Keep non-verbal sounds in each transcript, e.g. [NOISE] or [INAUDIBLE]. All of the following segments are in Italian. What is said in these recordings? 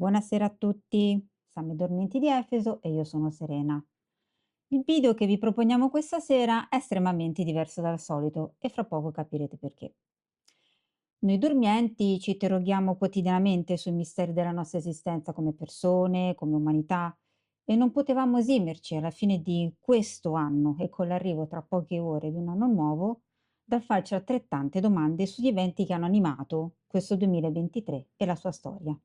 Buonasera a tutti, siamo i Dormenti di Efeso e io sono Serena. Il video che vi proponiamo questa sera è estremamente diverso dal solito e fra poco capirete perché. Noi dormienti ci interroghiamo quotidianamente sui misteri della nostra esistenza come persone, come umanità e non potevamo esimerci alla fine di questo anno e con l'arrivo tra poche ore di un anno nuovo dal farci altrettante domande sugli eventi che hanno animato questo 2023 e la sua storia.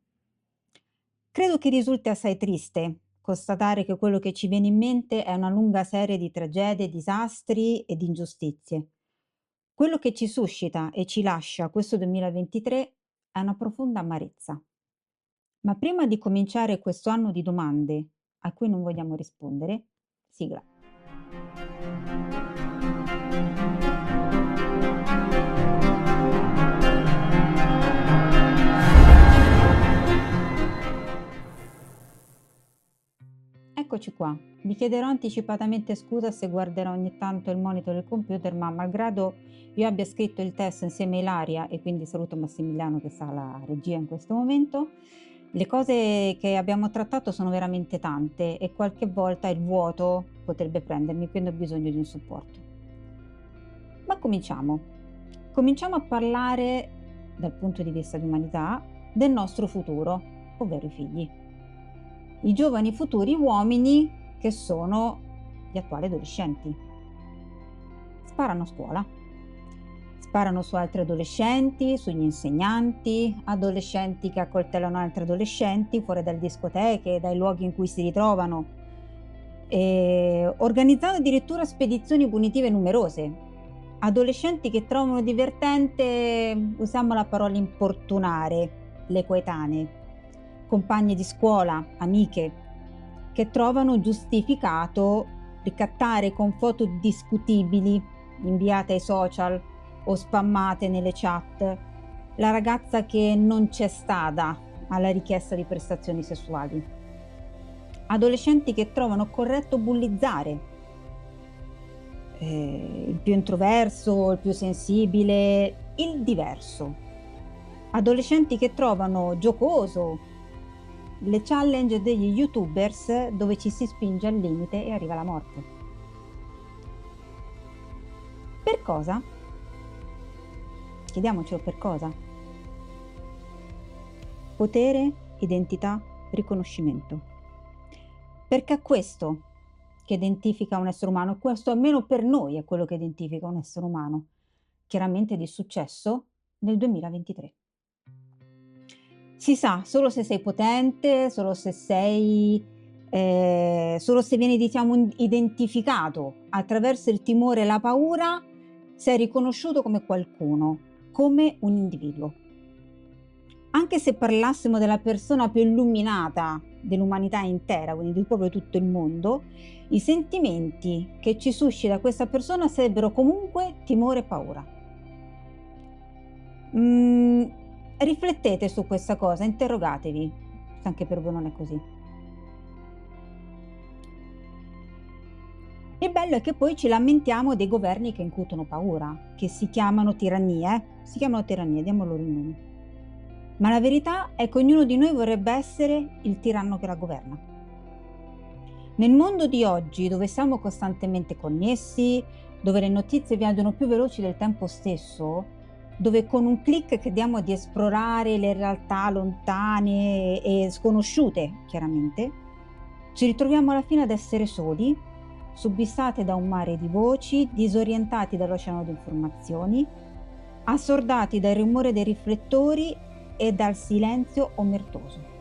Credo che risulti assai triste constatare che quello che ci viene in mente è una lunga serie di tragedie, disastri ed ingiustizie. Quello che ci suscita e ci lascia questo 2023 è una profonda amarezza. Ma prima di cominciare questo anno di domande a cui non vogliamo rispondere, sigla. Eccoci qua. Vi chiederò anticipatamente scusa se guarderò ogni tanto il monitor del computer, ma malgrado io abbia scritto il testo insieme a Ilaria e quindi saluto Massimiliano che sta alla regia in questo momento, le cose che abbiamo trattato sono veramente tante e qualche volta il vuoto potrebbe prendermi, quindi ho bisogno di un supporto. Ma cominciamo. Cominciamo a parlare dal punto di vista di umanità del nostro futuro, ovvero i figli i giovani futuri uomini che sono gli attuali adolescenti. Sparano a scuola, sparano su altri adolescenti, sugli insegnanti, adolescenti che accoltellano altri adolescenti fuori dalle discoteche, dai luoghi in cui si ritrovano, organizzando addirittura spedizioni punitive numerose. Adolescenti che trovano divertente, usiamo la parola importunare, le coetanee compagne di scuola, amiche, che trovano giustificato ricattare con foto discutibili inviate ai social o spammate nelle chat la ragazza che non c'è stata alla richiesta di prestazioni sessuali. Adolescenti che trovano corretto bullizzare eh, il più introverso, il più sensibile, il diverso. Adolescenti che trovano giocoso le challenge degli youtubers dove ci si spinge al limite e arriva la morte. Per cosa? Chiediamocelo per cosa. Potere, identità, riconoscimento. Perché è questo che identifica un essere umano, questo almeno per noi è quello che identifica un essere umano, chiaramente di successo nel 2023 si sa solo se sei potente, solo se sei, eh, solo se vieni diciamo identificato attraverso il timore e la paura, sei riconosciuto come qualcuno, come un individuo. Anche se parlassimo della persona più illuminata dell'umanità intera, quindi di proprio tutto il mondo, i sentimenti che ci suscita questa persona sarebbero comunque timore e paura. Mm, Riflettete su questa cosa, interrogatevi, anche per voi non è così. Il bello è che poi ci lamentiamo dei governi che incutono paura, che si chiamano tirannie, eh? si chiamano tirannie, diamo loro il nome. Ma la verità è che ognuno di noi vorrebbe essere il tiranno che la governa. Nel mondo di oggi, dove siamo costantemente connessi, dove le notizie viaggiano più veloci del tempo stesso, dove con un clic chiediamo di esplorare le realtà lontane e sconosciute, chiaramente, ci ritroviamo alla fine ad essere soli, subissate da un mare di voci, disorientati dall'oceano di informazioni, assordati dal rumore dei riflettori e dal silenzio omertoso.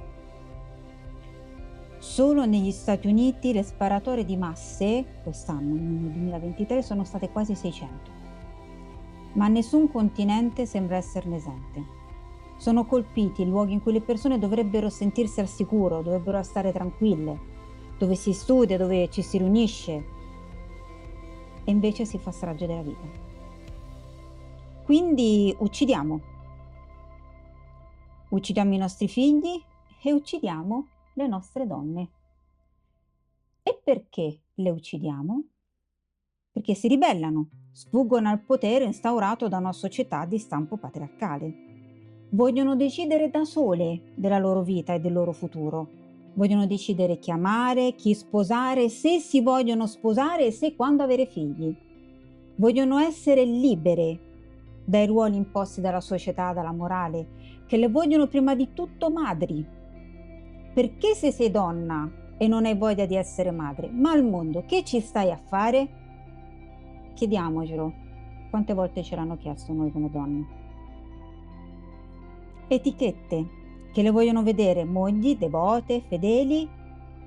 Solo negli Stati Uniti le sparatorie di masse quest'anno, nel 2023, sono state quasi 600 ma nessun continente sembra esserne esente. Sono colpiti i luoghi in cui le persone dovrebbero sentirsi al sicuro, dovrebbero stare tranquille, dove si studia, dove ci si riunisce, e invece si fa strage della vita. Quindi uccidiamo. Uccidiamo i nostri figli e uccidiamo le nostre donne. E perché le uccidiamo? Perché si ribellano, sfuggono al potere instaurato da una società di stampo patriarcale. vogliono decidere da sole della loro vita e del loro futuro. Vogliono decidere chi amare, chi sposare, se si vogliono sposare e se quando avere figli. Vogliono essere libere dai ruoli imposti dalla società, dalla morale, che le vogliono prima di tutto madri. Perché se sei donna e non hai voglia di essere madre, ma al mondo che ci stai a fare? Chiediamocelo. Quante volte ce l'hanno chiesto noi come donne? etichette che le vogliono vedere mogli, devote, fedeli,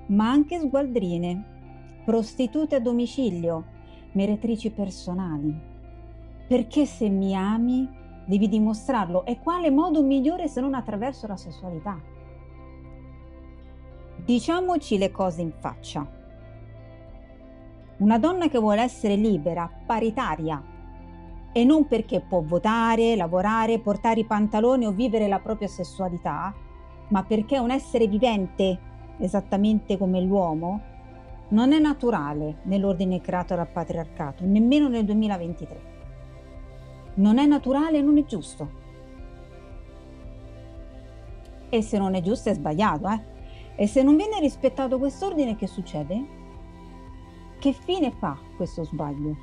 ma anche sgualdrine, prostitute a domicilio, meretrici personali. Perché se mi ami devi dimostrarlo e quale modo migliore se non attraverso la sessualità? Diciamoci le cose in faccia. Una donna che vuole essere libera, paritaria, e non perché può votare, lavorare, portare i pantaloni o vivere la propria sessualità, ma perché è un essere vivente, esattamente come l'uomo, non è naturale nell'ordine creato dal patriarcato, nemmeno nel 2023. Non è naturale e non è giusto. E se non è giusto è sbagliato, eh? E se non viene rispettato quest'ordine, che succede? Che fine fa questo sbaglio?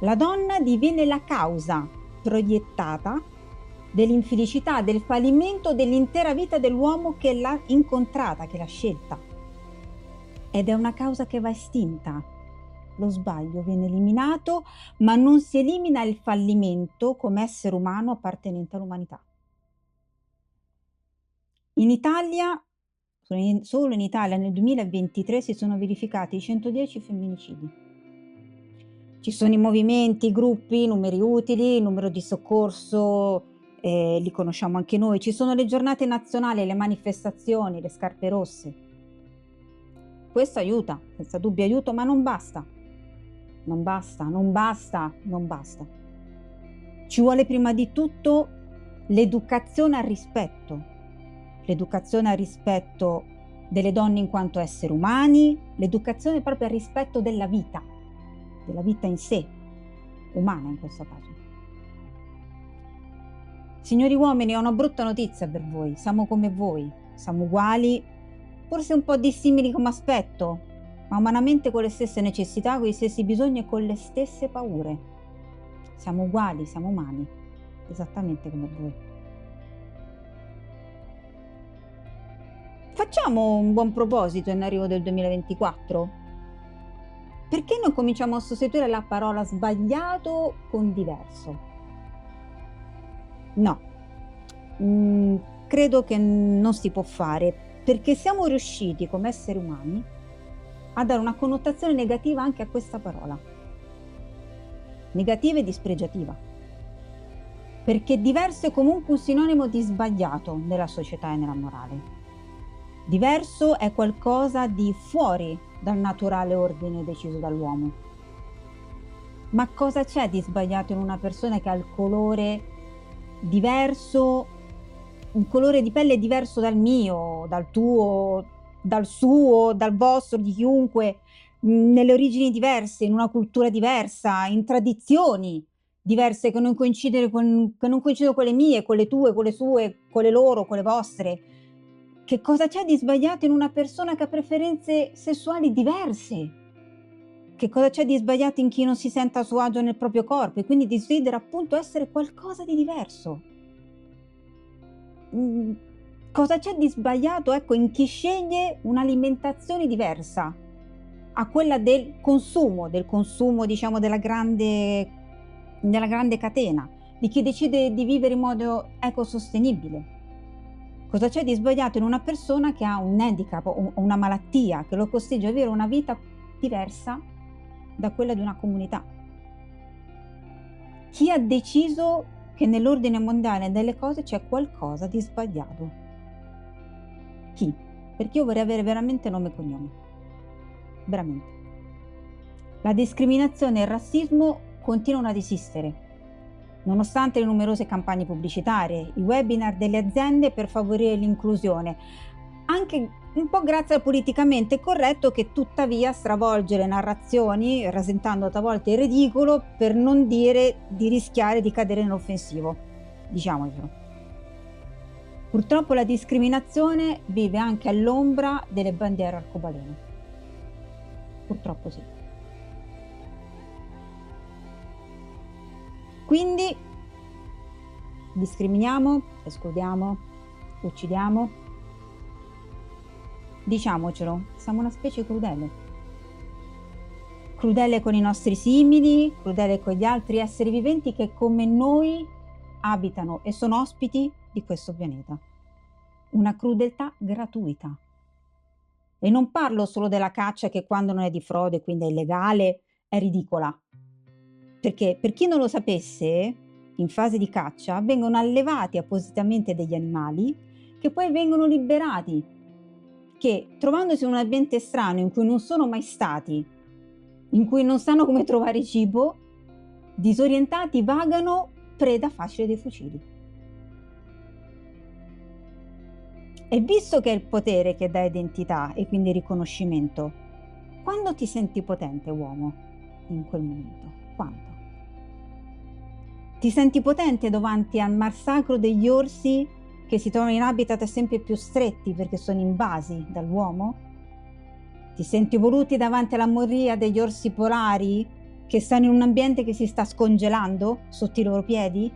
La donna diviene la causa proiettata dell'infelicità, del fallimento dell'intera vita dell'uomo che l'ha incontrata, che l'ha scelta. Ed è una causa che va estinta. Lo sbaglio viene eliminato, ma non si elimina il fallimento come essere umano appartenente all'umanità. In Italia, solo in Italia nel 2023 si sono verificati 110 femminicidi ci sono i movimenti, i gruppi, i numeri utili, il numero di soccorso, eh, li conosciamo anche noi. Ci sono le giornate nazionali, le manifestazioni, le scarpe rosse. Questo aiuta, senza dubbio aiuto, ma non basta. Non basta, non basta, non basta. Ci vuole prima di tutto l'educazione al rispetto. L'educazione al rispetto delle donne in quanto esseri umani, l'educazione proprio al rispetto della vita della vita in sé, umana in questo caso. Signori uomini, ho una brutta notizia per voi, siamo come voi, siamo uguali, forse un po' dissimili come aspetto, ma umanamente con le stesse necessità, con gli stessi bisogni e con le stesse paure. Siamo uguali, siamo umani, esattamente come voi. Facciamo un buon proposito in arrivo del 2024 perché non cominciamo a sostituire la parola sbagliato con diverso? No, mm, credo che non si può fare perché siamo riusciti come esseri umani a dare una connotazione negativa anche a questa parola. Negativa e dispregiativa. Perché diverso è comunque un sinonimo di sbagliato nella società e nella morale. Diverso è qualcosa di fuori dal naturale ordine deciso dall'uomo. Ma cosa c'è di sbagliato in una persona che ha il colore diverso, un colore di pelle diverso dal mio, dal tuo, dal suo, dal vostro, di chiunque, nelle origini diverse, in una cultura diversa, in tradizioni diverse che non con, che non coincidono con le mie, con le tue, con le sue, con le loro, con le vostre che cosa c'è di sbagliato in una persona che ha preferenze sessuali diverse? Che cosa c'è di sbagliato in chi non si sente a suo agio nel proprio corpo e quindi desidera appunto essere qualcosa di diverso? Mm, cosa c'è di sbagliato ecco, in chi sceglie un'alimentazione diversa a quella del consumo, del consumo diciamo della grande, della grande catena, di chi decide di vivere in modo ecosostenibile? Cosa c'è di sbagliato in una persona che ha un handicap o una malattia che lo costringe a vivere una vita diversa da quella di una comunità? Chi ha deciso che nell'ordine mondiale delle cose c'è qualcosa di sbagliato? Chi? Perché io vorrei avere veramente nome e cognome. Veramente. La discriminazione e il razzismo continuano ad esistere nonostante le numerose campagne pubblicitarie, i webinar delle aziende per favorire l'inclusione, anche un po' grazie al politicamente corretto che tuttavia stravolge le narrazioni, rasentando talvolta il ridicolo per non dire di rischiare di cadere nell'offensivo. Diciamocelo. Purtroppo la discriminazione vive anche all'ombra delle bandiere arcobaleno. Purtroppo sì. Quindi discriminiamo, escludiamo, uccidiamo. Diciamocelo, siamo una specie crudele. Crudele con i nostri simili, crudele con gli altri esseri viventi che come noi abitano e sono ospiti di questo pianeta. Una crudeltà gratuita. E non parlo solo della caccia che quando non è di frode, quindi è illegale, è ridicola. Perché per chi non lo sapesse, in fase di caccia vengono allevati appositamente degli animali che poi vengono liberati, che trovandosi in un ambiente strano in cui non sono mai stati, in cui non sanno come trovare cibo, disorientati vagano preda facile dei fucili. E visto che è il potere che dà identità e quindi riconoscimento, quando ti senti potente uomo in quel momento? Quando? Ti senti potente davanti al massacro degli orsi che si trovano in habitat sempre più stretti perché sono invasi dall'uomo? Ti senti voluti davanti alla moria degli orsi polari che stanno in un ambiente che si sta scongelando sotto i loro piedi?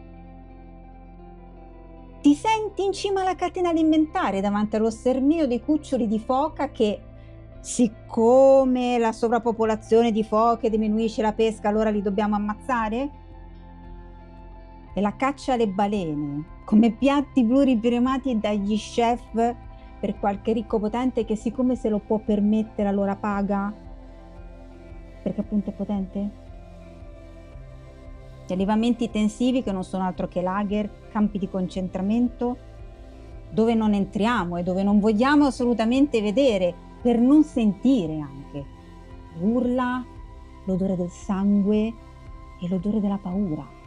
Ti senti in cima alla catena alimentare davanti allo sterminio dei cuccioli di foca che, siccome la sovrappopolazione di foche diminuisce la pesca, allora li dobbiamo ammazzare? E la caccia alle balene come piatti pluriprimati dagli chef per qualche ricco potente che siccome se lo può permettere allora paga perché appunto è potente? Gli allevamenti tensivi che non sono altro che lager, campi di concentramento dove non entriamo e dove non vogliamo assolutamente vedere per non sentire anche l'urla, l'odore del sangue e l'odore della paura.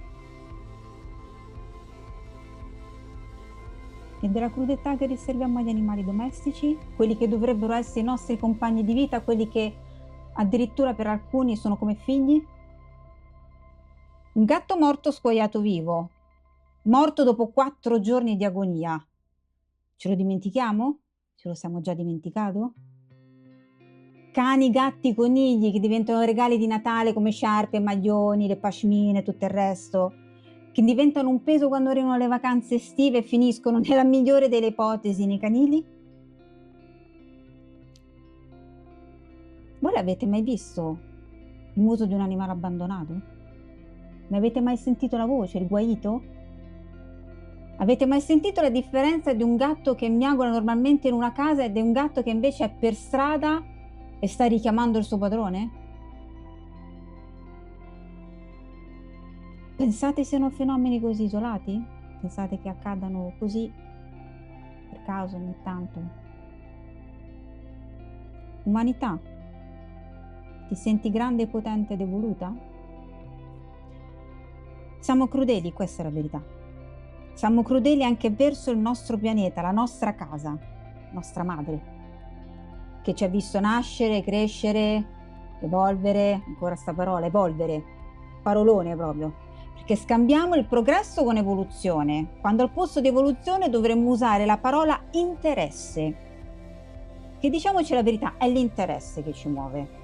E della crudeltà che riserviamo agli animali domestici, quelli che dovrebbero essere i nostri compagni di vita, quelli che addirittura per alcuni sono come figli? Un gatto morto scuoiato vivo, morto dopo quattro giorni di agonia. Ce lo dimentichiamo? Ce lo siamo già dimenticato? Cani, gatti, conigli che diventano regali di Natale come sciarpe, maglioni, le pashmine, tutto il resto che diventano un peso quando arrivano le vacanze estive e finiscono, [LAUGHS] nella migliore delle ipotesi, nei canili? Voi l'avete mai visto il muso di un animale abbandonato? Ne avete mai sentito la voce, il guaito? Avete mai sentito la differenza di un gatto che miagola normalmente in una casa e di un gatto che invece è per strada e sta richiamando il suo padrone? Pensate siano fenomeni così isolati? Pensate che accadano così per caso ogni tanto? Umanità, ti senti grande, potente ed evoluta? Siamo crudeli, questa è la verità. Siamo crudeli anche verso il nostro pianeta, la nostra casa, nostra madre, che ci ha visto nascere, crescere, evolvere, ancora sta parola, evolvere, parolone proprio perché scambiamo il progresso con evoluzione, quando al posto di evoluzione dovremmo usare la parola interesse, che diciamoci la verità, è l'interesse che ci muove.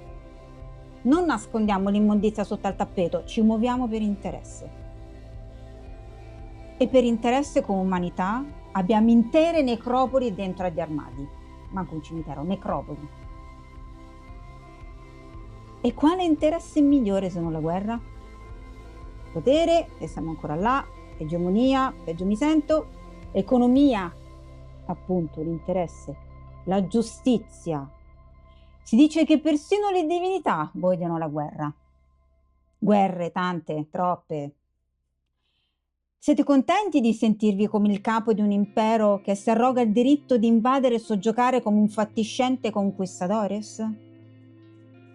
Non nascondiamo l'immondizia sotto al tappeto, ci muoviamo per interesse. E per interesse come umanità abbiamo intere necropoli dentro agli armadi, manco un cimitero, necropoli. E quale interesse migliore se non la guerra? Potere, e siamo ancora là, egemonia, peggio mi sento, economia, appunto l'interesse, la giustizia. Si dice che persino le divinità vogliono la guerra. Guerre, tante, troppe. Siete contenti di sentirvi come il capo di un impero che si arroga il diritto di invadere e soggiocare come un fatiscente conquistadores?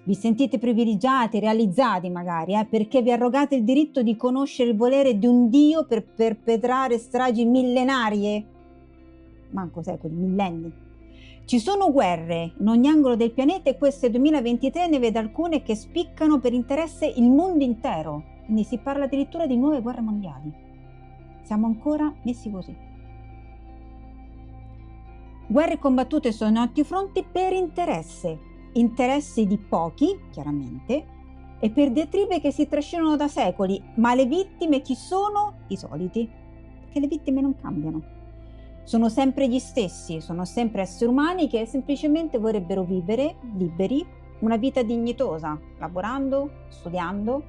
Vi sentite privilegiati, realizzati magari, eh, perché vi arrogate il diritto di conoscere il volere di un Dio per perpetrare stragi millenarie? Manco secoli, millenni. Ci sono guerre in ogni angolo del pianeta e queste 2023 ne vede alcune che spiccano per interesse il mondo intero. Quindi si parla addirittura di nuove guerre mondiali. Siamo ancora messi così. Guerre combattute sono altri fronti per interesse, interesse di pochi, chiaramente, e per diatribe che si trascinano da secoli, ma le vittime chi sono? I soliti, perché le vittime non cambiano. Sono sempre gli stessi, sono sempre esseri umani che semplicemente vorrebbero vivere liberi una vita dignitosa, lavorando, studiando,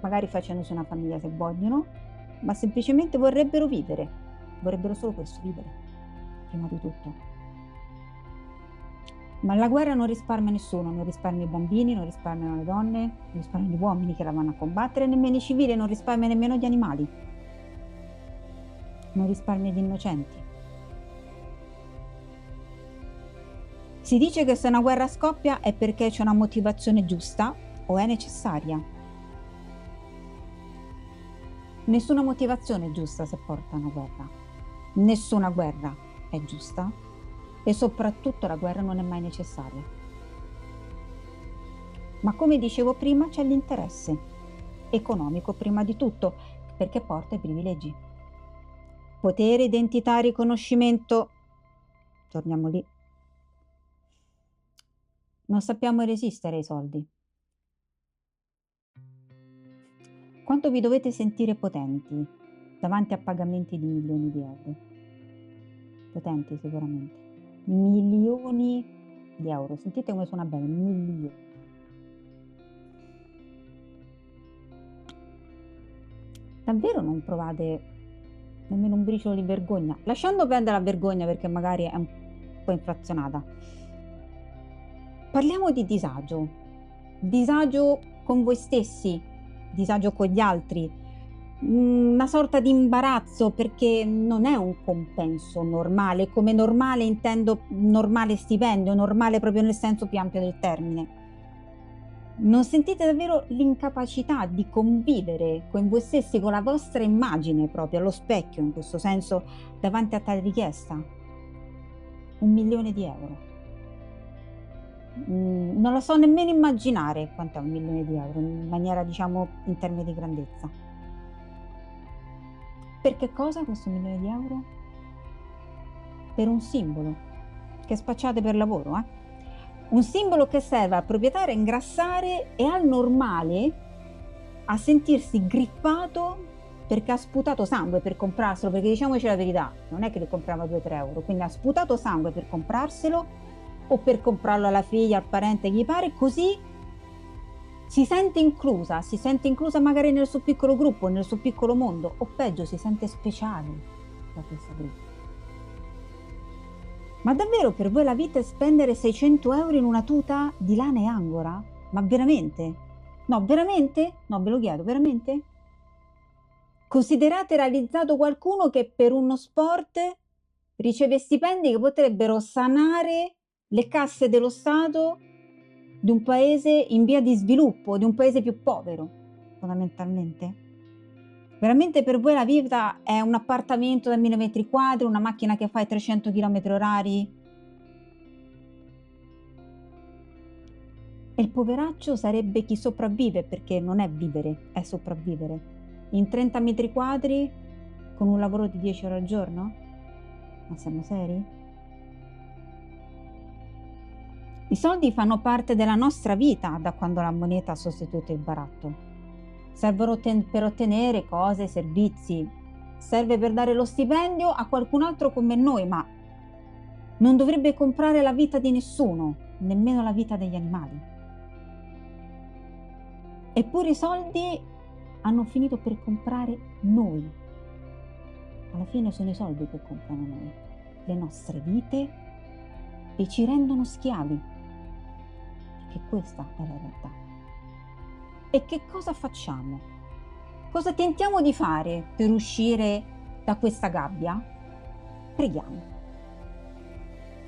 magari facendosi una famiglia se vogliono, ma semplicemente vorrebbero vivere, vorrebbero solo questo, vivere, prima di tutto. Ma la guerra non risparmia nessuno, non risparmia i bambini, non risparmiano le donne, non risparmiano gli uomini che la vanno a combattere, nemmeno i civili, non risparmia nemmeno gli animali, non risparmia gli innocenti. Si dice che se una guerra scoppia è perché c'è una motivazione giusta o è necessaria. Nessuna motivazione è giusta se porta a una guerra. Nessuna guerra è giusta e soprattutto la guerra non è mai necessaria. Ma come dicevo prima c'è l'interesse economico prima di tutto, perché porta i privilegi. Potere, identità, riconoscimento. Torniamo lì. Non sappiamo resistere ai soldi. Quanto vi dovete sentire potenti davanti a pagamenti di milioni di euro? Potenti sicuramente milioni di euro. Sentite come suona bene, milioni. Davvero non provate nemmeno un briciolo di vergogna, lasciando perdere la vergogna perché magari è un po' inflazionata. Parliamo di disagio, disagio con voi stessi, disagio con gli altri, una sorta di imbarazzo perché non è un compenso normale, come normale intendo normale stipendio, normale proprio nel senso più ampio del termine. Non sentite davvero l'incapacità di convivere con voi stessi, con la vostra immagine proprio allo specchio, in questo senso, davanti a tale richiesta? Un milione di euro. Mm, non lo so nemmeno immaginare quanto è un milione di euro, in maniera diciamo in termini di grandezza. Per che cosa questo milione di euro? Per un simbolo che spacciate per lavoro, eh? Un simbolo che serve al proprietario a ingrassare e al normale a sentirsi grippato perché ha sputato sangue per comprarselo, perché diciamoci la verità, non è che li comprava 2-3 euro, quindi ha sputato sangue per comprarselo o per comprarlo alla figlia, al parente, chi pare, così si sente inclusa, si sente inclusa magari nel suo piccolo gruppo, nel suo piccolo mondo, o peggio si sente speciale da questo gruppo. Ma davvero per voi la vita è spendere 600 euro in una tuta di lana e angora? Ma veramente? No, veramente? No, ve lo chiedo, veramente? Considerate realizzato qualcuno che per uno sport riceve stipendi che potrebbero sanare le casse dello Stato di un paese in via di sviluppo, di un paese più povero, fondamentalmente? Veramente per voi la vita è un appartamento da 1000 metri quadri, una macchina che fa i 300 km orari? E il poveraccio sarebbe chi sopravvive, perché non è vivere, è sopravvivere. In 30 metri quadri, con un lavoro di 10 ore al giorno? Ma siamo seri? I soldi fanno parte della nostra vita da quando la moneta ha sostituito il baratto. Servono per ottenere cose, servizi, serve per dare lo stipendio a qualcun altro come noi, ma non dovrebbe comprare la vita di nessuno, nemmeno la vita degli animali. Eppure i soldi hanno finito per comprare noi. Alla fine sono i soldi che comprano noi, le nostre vite e ci rendono schiavi che questa è la realtà. E che cosa facciamo? Cosa tentiamo di fare per uscire da questa gabbia? Preghiamo.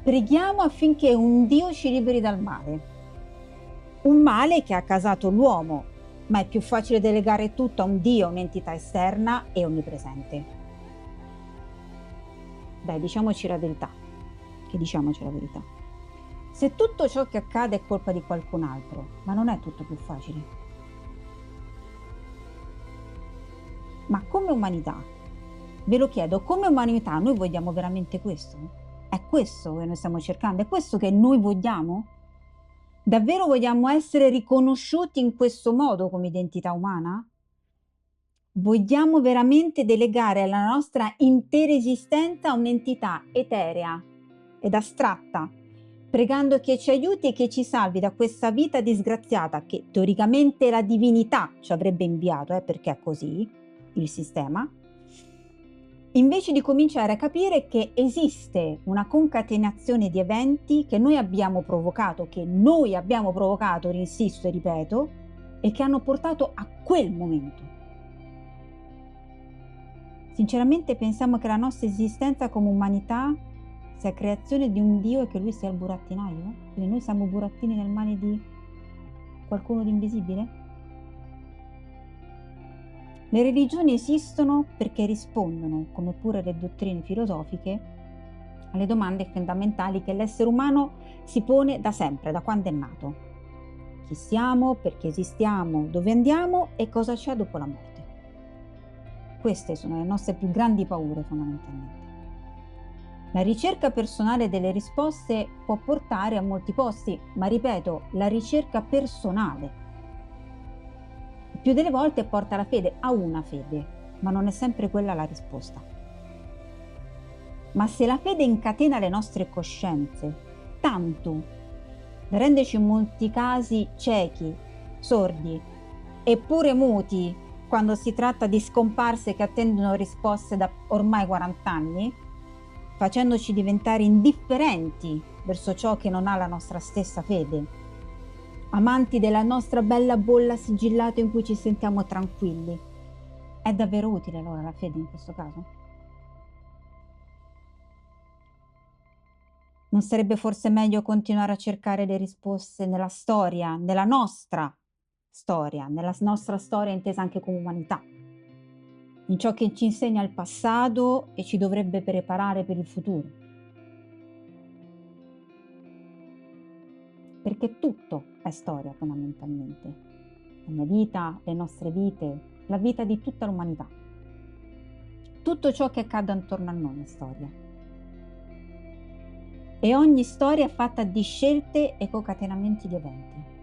Preghiamo affinché un Dio ci liberi dal male. Un male che ha casato l'uomo, ma è più facile delegare tutto a un Dio, un'entità esterna e onnipresente. Dai, diciamoci la verità, che diciamoci la verità. Se tutto ciò che accade è colpa di qualcun altro, ma non è tutto più facile. Ma come umanità, ve lo chiedo, come umanità noi vogliamo veramente questo? È questo che noi stiamo cercando, è questo che noi vogliamo? Davvero vogliamo essere riconosciuti in questo modo come identità umana? Vogliamo veramente delegare la nostra intera esistenza a un'entità eterea ed astratta, pregando che ci aiuti e che ci salvi da questa vita disgraziata che teoricamente la divinità ci avrebbe inviato, eh, perché è così il sistema, invece di cominciare a capire che esiste una concatenazione di eventi che noi abbiamo provocato, che noi abbiamo provocato, insisto e ripeto, e che hanno portato a quel momento. Sinceramente pensiamo che la nostra esistenza come umanità sia creazione di un Dio e che lui sia il burattinaio? Quindi noi siamo burattini nel mani di qualcuno di invisibile? Le religioni esistono perché rispondono, come pure le dottrine filosofiche, alle domande fondamentali che l'essere umano si pone da sempre, da quando è nato. Chi siamo, perché esistiamo, dove andiamo e cosa c'è dopo la morte. Queste sono le nostre più grandi paure fondamentalmente. La ricerca personale delle risposte può portare a molti posti, ma ripeto, la ricerca personale più delle volte porta la fede a una fede, ma non è sempre quella la risposta. Ma se la fede incatena le nostre coscienze, tanto da renderci in molti casi ciechi, sordi eppure muti quando si tratta di scomparse che attendono risposte da ormai 40 anni, facendoci diventare indifferenti verso ciò che non ha la nostra stessa fede amanti della nostra bella bolla sigillata in cui ci sentiamo tranquilli. È davvero utile allora la fede in questo caso? Non sarebbe forse meglio continuare a cercare le risposte nella storia, nella nostra storia, nella nostra storia intesa anche come umanità, in ciò che ci insegna il passato e ci dovrebbe preparare per il futuro? perché tutto è storia fondamentalmente. La mia vita, le nostre vite, la vita di tutta l'umanità. Tutto ciò che accade attorno a noi è storia. E ogni storia è fatta di scelte e concatenamenti di eventi.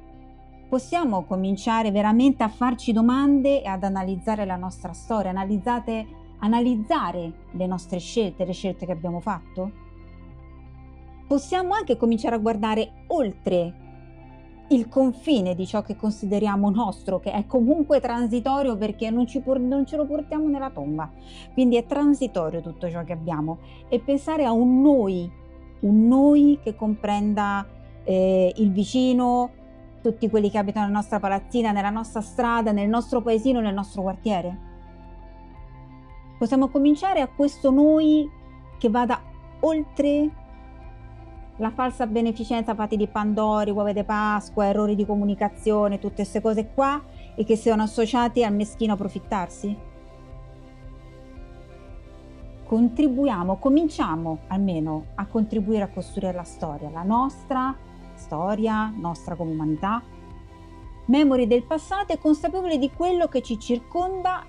Possiamo cominciare veramente a farci domande e ad analizzare la nostra storia, analizzare le nostre scelte, le scelte che abbiamo fatto? possiamo anche cominciare a guardare oltre il confine di ciò che consideriamo nostro, che è comunque transitorio perché non, por- non, ce lo portiamo nella tomba. Quindi è transitorio tutto ciò che abbiamo e pensare a un noi, un noi che comprenda eh, il vicino, tutti quelli che abitano nella nostra palazzina, nella nostra strada, nel nostro paesino, nel nostro quartiere. Possiamo cominciare a questo noi che vada oltre la falsa beneficenza fatti di Pandori, uova di Pasqua, errori di comunicazione, tutte queste cose qua e che siano associati al meschino approfittarsi? Contribuiamo, cominciamo almeno a contribuire a costruire la storia, la nostra storia, nostra come umanità, memori del passato e consapevoli di quello che ci circonda,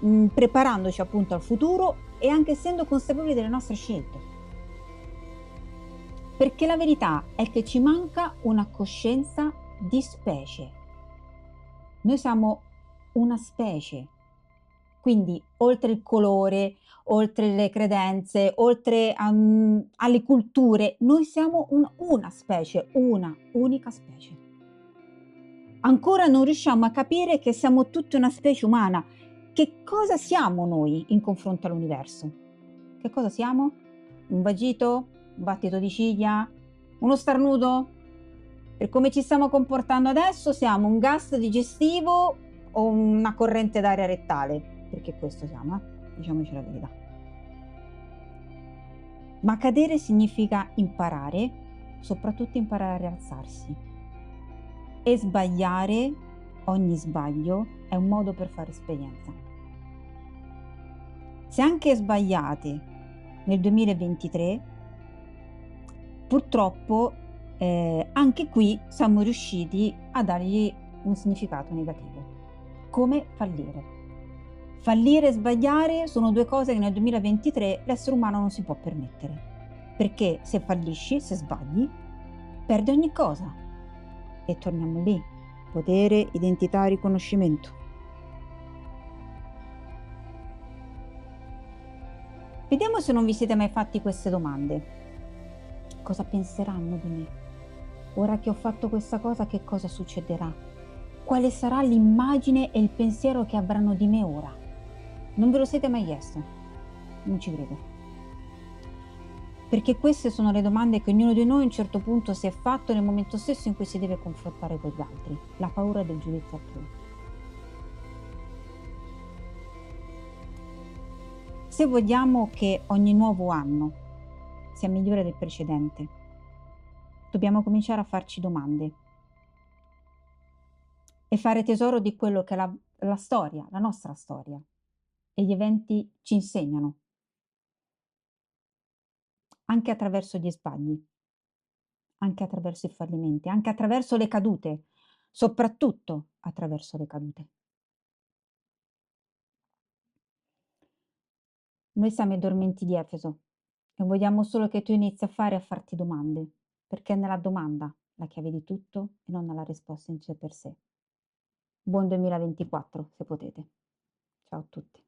mh, mm, preparandoci appunto al futuro e anche essendo consapevoli delle nostre scelte. Perché la verità è che ci manca una coscienza di specie. Noi siamo una specie. Quindi oltre il colore, oltre le credenze, oltre a, um, alle culture, noi siamo un, una specie, una unica specie. Ancora non riusciamo a capire che siamo tutta una specie umana. Che cosa siamo noi in confronto all'universo? Che cosa siamo? Un vagito? un battito di ciglia, uno starnuto? Per come ci stiamo comportando adesso siamo un gas digestivo o una corrente d'aria rettale, perché questo siamo, eh? Diciamoci la verità. Ma cadere significa imparare, soprattutto imparare a rialzarsi. E sbagliare, ogni sbaglio, è un modo per fare esperienza. Se anche sbagliate nel 2023, purtroppo eh, anche qui siamo riusciti a dargli un significato negativo. Come fallire. Fallire e sbagliare sono due cose che nel 2023 l'essere umano non si può permettere. Perché se fallisci, se sbagli, perdi ogni cosa. E torniamo lì. Potere, identità, riconoscimento. Vediamo se non vi siete mai fatti queste domande. Cosa penseranno di me? Ora che ho fatto questa cosa, che cosa succederà? Quale sarà l'immagine e il pensiero che avranno di me ora? Non ve lo siete mai chiesto? Non ci credo perché queste sono le domande che ognuno di noi a un certo punto si è fatto nel momento stesso in cui si deve confrontare con gli altri, la paura del giudizio altrui. Se vogliamo che ogni nuovo anno sia migliore del precedente, dobbiamo cominciare a farci domande e fare tesoro di quello che la, la storia, la nostra storia e gli eventi ci insegnano anche attraverso gli sbagli, anche attraverso i fallimenti, anche attraverso le cadute, soprattutto attraverso le cadute. Noi siamo i dormenti di Efeso e vogliamo solo che tu inizi a fare a farti domande, perché è nella domanda la chiave di tutto e non nella risposta in sé per sé. Buon 2024, se potete. Ciao a tutti.